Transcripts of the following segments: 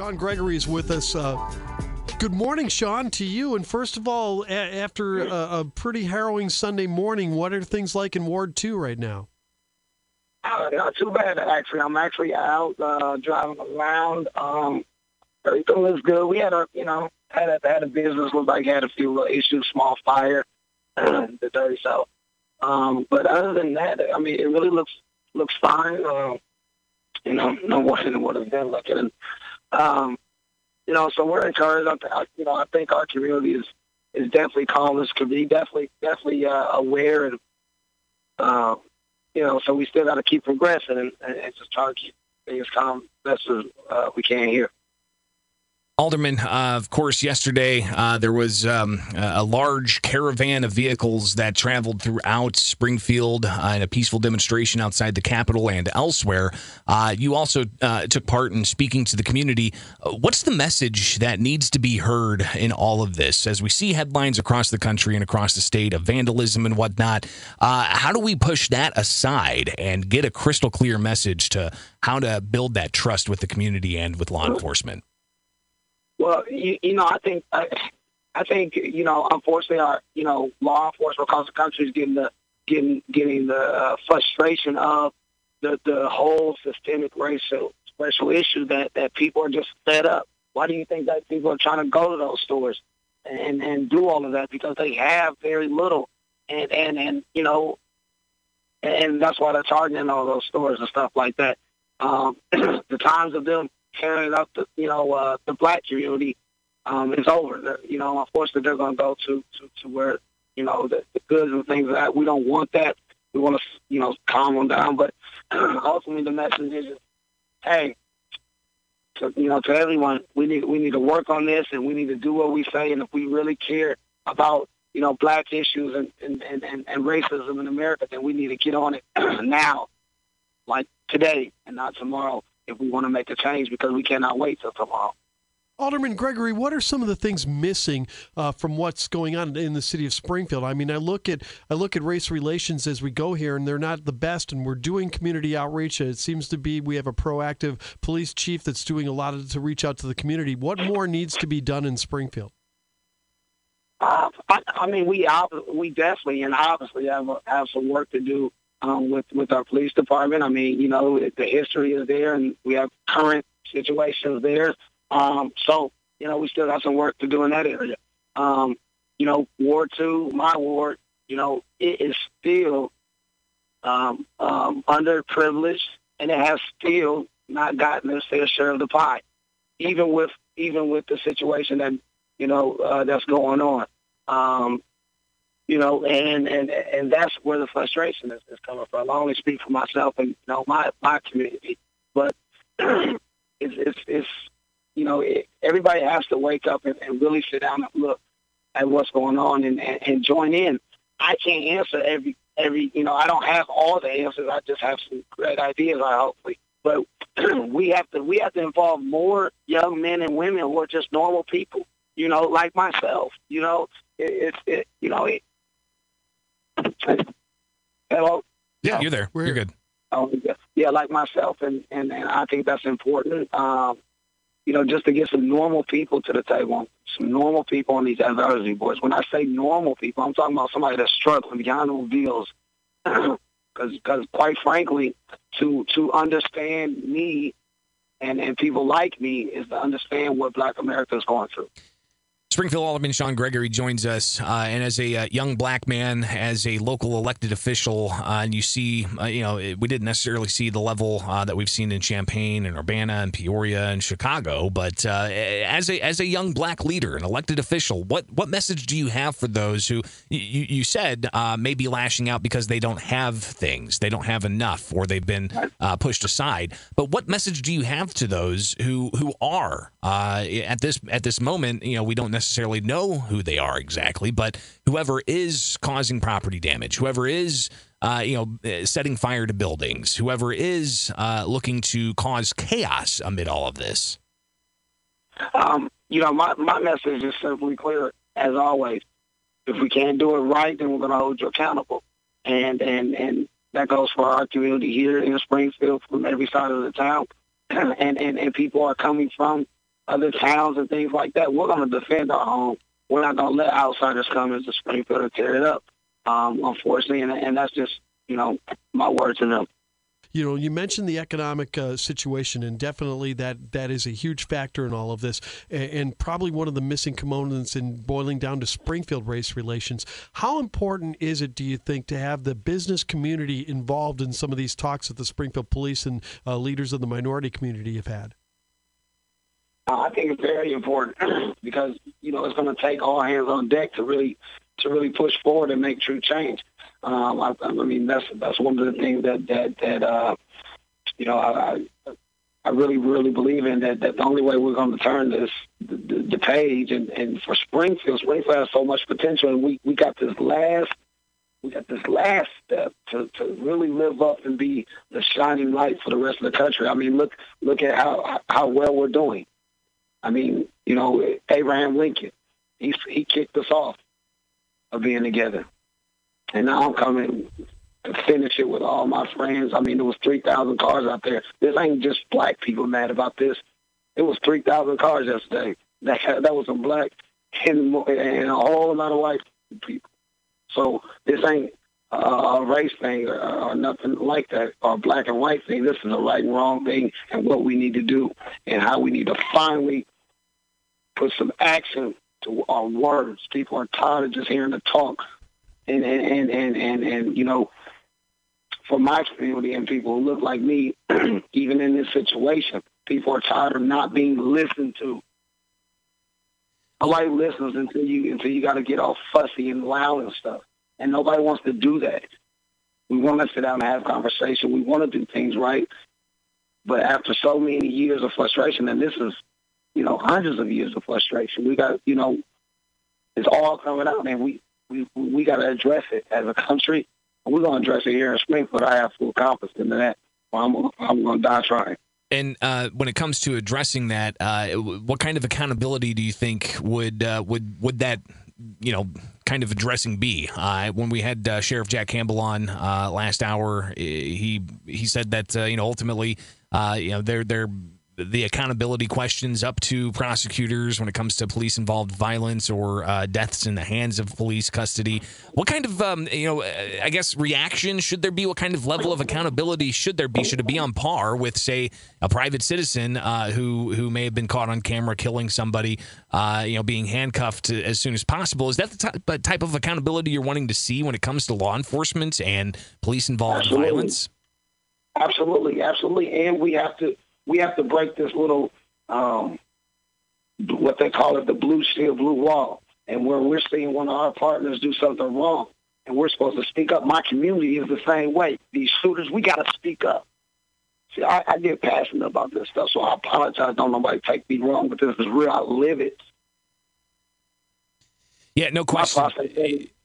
Sean Gregory is with us. Uh, good morning, Sean, to you. And first of all, a- after a, a pretty harrowing Sunday morning, what are things like in Ward 2 right now? Uh, not too bad, actually. I'm actually out uh, driving around. Um, everything looks good. We had a, you know, had a, had a business look like had a few little issues, small fire, the dirty south. Um, but other than that, I mean, it really looks looks fine. Uh, you know, no it would have been looking. Um, you know, so we're encouraged. I, you know, I think our community is is definitely calm. This could be definitely definitely uh, aware and. Uh, you know, so we still got to keep progressing and, and, and just try to keep things calm as best as uh, we can here. Alderman, uh, of course, yesterday uh, there was um, a large caravan of vehicles that traveled throughout Springfield uh, in a peaceful demonstration outside the Capitol and elsewhere. Uh, you also uh, took part in speaking to the community. Uh, what's the message that needs to be heard in all of this? As we see headlines across the country and across the state of vandalism and whatnot, how do we push that aside and get a crystal clear message to how to build that trust with the community and with law enforcement? Well, you, you know, I think I, I think you know, unfortunately, our you know law enforcement across the country is getting the getting getting the uh, frustration of the the whole systemic racial racial issue that that people are just fed up. Why do you think that people are trying to go to those stores and and do all of that because they have very little and and and you know and that's why they're targeting all those stores and stuff like that. Um, the times of them carrying up the you know uh, the black community um, is over. They're, you know, unfortunately, they're going to go to, to to where you know the, the goods and things that. We don't want that. We want to you know calm them down, but ultimately the message is, hey, to, you know, to everyone, we need we need to work on this and we need to do what we say. And if we really care about you know black issues and and, and, and, and racism in America, then we need to get on it now, like today and not tomorrow if we want to make a change because we cannot wait till tomorrow. Alderman Gregory, what are some of the things missing uh, from what's going on in the city of Springfield? I mean, I look at I look at race relations as we go here, and they're not the best. And we're doing community outreach. It seems to be we have a proactive police chief that's doing a lot of, to reach out to the community. What more needs to be done in Springfield? Uh, I, I mean, we we definitely and obviously have have some work to do um, with with our police department. I mean, you know, the history is there, and we have current situations there. Um, so, you know, we still got some work to do in that area. Um, you know, Ward Two, my ward, you know, it is still um, um, underprivileged, and it has still not gotten its fair share of the pie, even with even with the situation that you know uh, that's going on. Um, you know, and and and that's where the frustration is, is coming from. I only speak for myself and you know my my community, but it's it's it's you know it, everybody has to wake up and, and really sit down and look at what's going on and, and and join in. I can't answer every every you know I don't have all the answers. I just have some great ideas. I hopefully, but we have to we have to involve more young men and women who are just normal people. You know, like myself. You know, it's it, it, you know it, Hello. Yeah, you're there. We're you're good. Oh, yeah, like myself, and, and and I think that's important. Um, you know, just to get some normal people to the table, some normal people on these advisory boards. When I say normal people, I'm talking about somebody that's struggling beyond those deals. Because, because quite frankly, to to understand me and and people like me is to understand what Black America is going through. Springfield Alderman Sean Gregory joins us, uh, and as a uh, young black man, as a local elected official, uh, and you see, uh, you know, we didn't necessarily see the level uh, that we've seen in Champaign and Urbana and Peoria and Chicago, but uh, as a as a young black leader, an elected official, what what message do you have for those who you, you said may be lashing out because they don't have things, they don't have enough, or they've been pushed aside? But what message do you have to those who who are at this at this moment? You know, we don't necessarily know who they are exactly, but whoever is causing property damage, whoever is uh, you know setting fire to buildings, whoever is uh, looking to cause chaos amid all of this. Um, you know, my my message is simply clear as always. If we can't do it right, then we're going to hold you accountable, and and and that goes for our community here in Springfield from every side of the town, and and and people are coming from other towns and things like that. We're going to defend our home. We're not going to let outsiders come into Springfield and tear it up. Um, unfortunately, and, and that's just you know my words to them you know, you mentioned the economic uh, situation, and definitely that that is a huge factor in all of this, and, and, probably one of the missing components in boiling down to Springfield race relations. How important is it, do you think, to have the business community involved in some of these talks that the Springfield police and uh, leaders of the minority community have had? Uh, I think it's very important because you know it's going to take all hands on deck to really to really push forward and make true change. Um, I, I mean, that's that's one of the things that that that uh, you know I, I really really believe in that that the only way we're going to turn this the, the page and and for Springfield, Springfield has so much potential, and we we got this last we got this last step to, to really live up and be the shining light for the rest of the country. I mean, look look at how how well we're doing. I mean, you know, Abraham Lincoln, he he kicked us off of being together. And now I'm coming to finish it with all my friends. I mean, there was 3,000 cars out there. This ain't just black people mad about this. It was 3,000 cars yesterday. That that was some black and, and a whole lot of white people. So this ain't a race thing or, or nothing like that, or black and white thing. This is a right and wrong thing, and what we need to do, and how we need to finally put some action to our words. People are tired of just hearing the talk and and and and and, and you know, for my community and people who look like me, even in this situation, people are tired of not being listened to. Nobody listens until you until you got to get all fussy and loud and stuff, and nobody wants to do that. We want to sit down and have conversation. We want to do things right, but after so many years of frustration, and this is, you know, hundreds of years of frustration, we got, you know, it's all coming out, and we we we got to address it as a country. We're going to address it here in Springfield. I have full confidence in that. I'm I'm going to die trying. And uh, when it comes to addressing that, uh, what kind of accountability do you think would uh, would would that you know kind of addressing be? Uh, when we had uh, Sheriff Jack Campbell on uh, last hour, he he said that you know ultimately you know they're they're the accountability questions up to prosecutors when it comes to police involved violence or uh, deaths in the hands of police custody. What kind of, um, you know, I guess reaction should there be? What kind of level of accountability should there be? Should it be on par with, say, a private citizen uh, who who may have been caught on camera killing somebody, uh, you know, being handcuffed as soon as possible? Is that the type of accountability you're wanting to see when it comes to law enforcement and police involved violence? Absolutely, absolutely, and we have to we have to break this little um, what they call it the blue shield, blue wall. And where we're seeing one of our partners do something wrong, and we're supposed to speak up. My community is the same way. These shooters, we got to speak up. See, I, I get passionate about this stuff, so I apologize. Don't nobody take me wrong, but this is real. I live it. Yeah, no question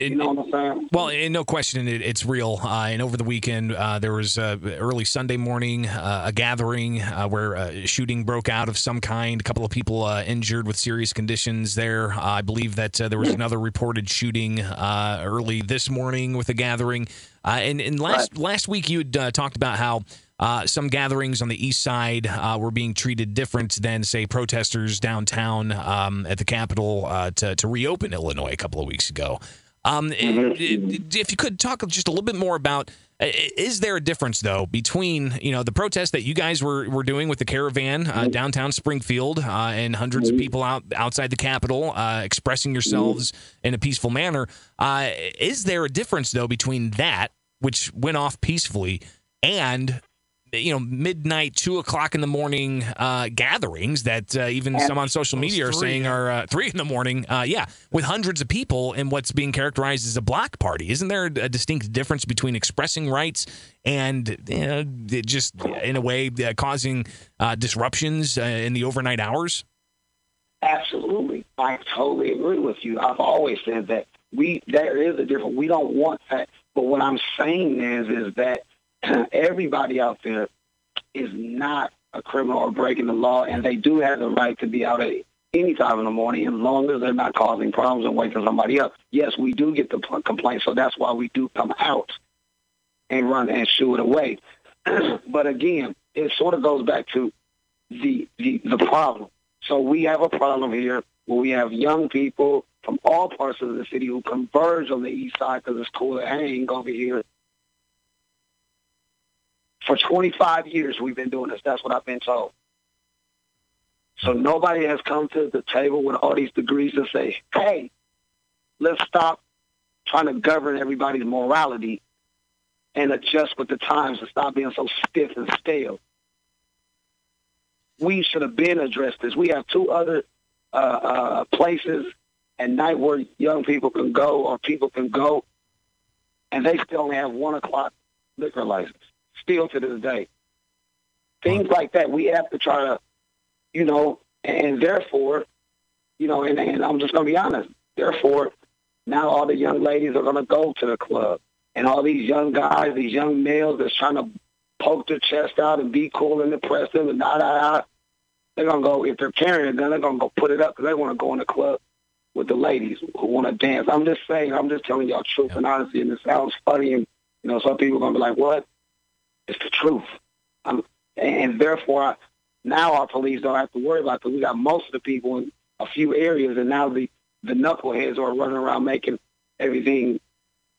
you know what I'm saying? Well, no question, it, it's real. Uh, and over the weekend, uh, there was uh, early Sunday morning uh, a gathering uh, where a shooting broke out of some kind. A couple of people uh, injured with serious conditions there. I believe that there was another reported shooting early this morning with a gathering. and, and last right. last week, you had talked about how. Uh, some gatherings on the east side uh, were being treated different than, say, protesters downtown um, at the Capitol uh, to, to reopen Illinois a couple of weeks ago. Um, mm-hmm. If you could talk just a little bit more about, is there a difference though between you know the protest that you guys were, were doing with the caravan uh, mm-hmm. downtown Springfield uh, and 100s of mm-hmm. people out outside the Capitol uh, expressing yourselves in a peaceful manner? Uh, is there a difference though between that, which went off peacefully, and you know midnight two o'clock in the morning uh, gatherings that uh, even some on social media are saying are uh, three in the morning uh, yeah with hundreds of people in what's being characterized as a block party. Isn't there a distinct difference between expressing rights and you know, just in a way uh, causing uh, disruptions in the overnight hours? Absolutely. I totally agree with you. I've always said that we there is a difference. We don't want that. But what i'm saying is is that everybody out there is not a criminal or breaking the law, and they do have the right to be out at any time in the morning as long as they're not causing problems and waking somebody up. Yes, we do get the complaints, so that's why we do come out and run and shoo it away. but again, it sort of goes back to the, the the problem. So we have a problem here where we have young people from all parts of the city who converge on the east side because it's cool to hang over here. For 25 years, we've been doing this. That's what I've been told. So nobody has come to the table with all these degrees to say, hey, let's stop trying to govern everybody's morality and adjust with the times and stop being so stiff and stale. We should have been addressed this. We have two other uh, uh, places at night where young people can go or people can go, and they still only have one o'clock liquor license, still to this day. Things like that, we have to try to, you know, and therefore, you know, and, and I'm just going to be honest, therefore, now all the young ladies are going to go to the club. And all these young guys, these young males that's trying to poke their chest out and be cool and impressive and da da da, they're going to go, if they're carrying a gun, they're going to go put it up because they want to go in the club with the ladies who want to dance. I'm just saying, I'm just telling y'all truth and honesty, and it sounds funny, and you know, some people are gonna be like, "What?" It's the truth, I'm, and therefore, now our police don't have to worry about because we got most of the people in a few areas, and now the the knuckleheads are running around making everything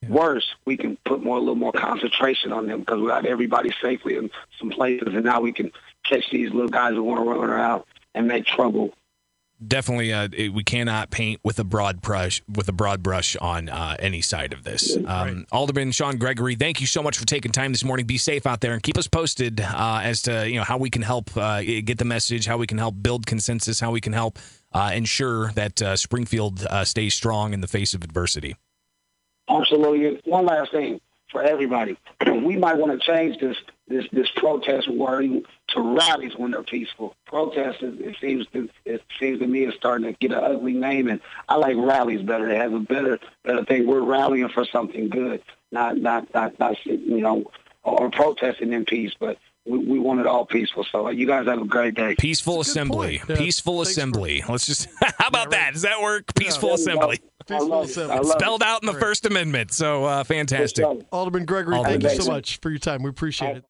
yeah. worse. We can put more a little more concentration on them because we got everybody safely in some places, and now we can catch these little guys who want to run around and make trouble definitely uh, it, we cannot paint with a broad brush with a broad brush on uh, any side of this. Um, right. Alderman Sean Gregory, thank you so much for taking time this morning. Be safe out there and keep us posted uh, as to you know how we can help uh, get the message, how we can help build consensus, how we can help uh, ensure that uh, Springfield stays strong in the face of adversity. Absolutely. One last thing for everybody. we might want to change this this this protest wording to rallies when they're peaceful. Protests, it seems to it seems to me is starting to get an ugly name, and I like rallies better. It has a better better thing. We're rallying for something good, not not not not you know or protesting in peace, but we, we want it all peaceful. So you guys have a great day. Peaceful assembly. Yeah. Peaceful Thanks assembly. For... Let's just how about yeah, that? Does that work? Peaceful yeah. assembly. Peaceful assembly. It. Spelled out in the First Amendment. So uh, fantastic. Alderman Gregory, Alderman thank you so much for your time. We appreciate it.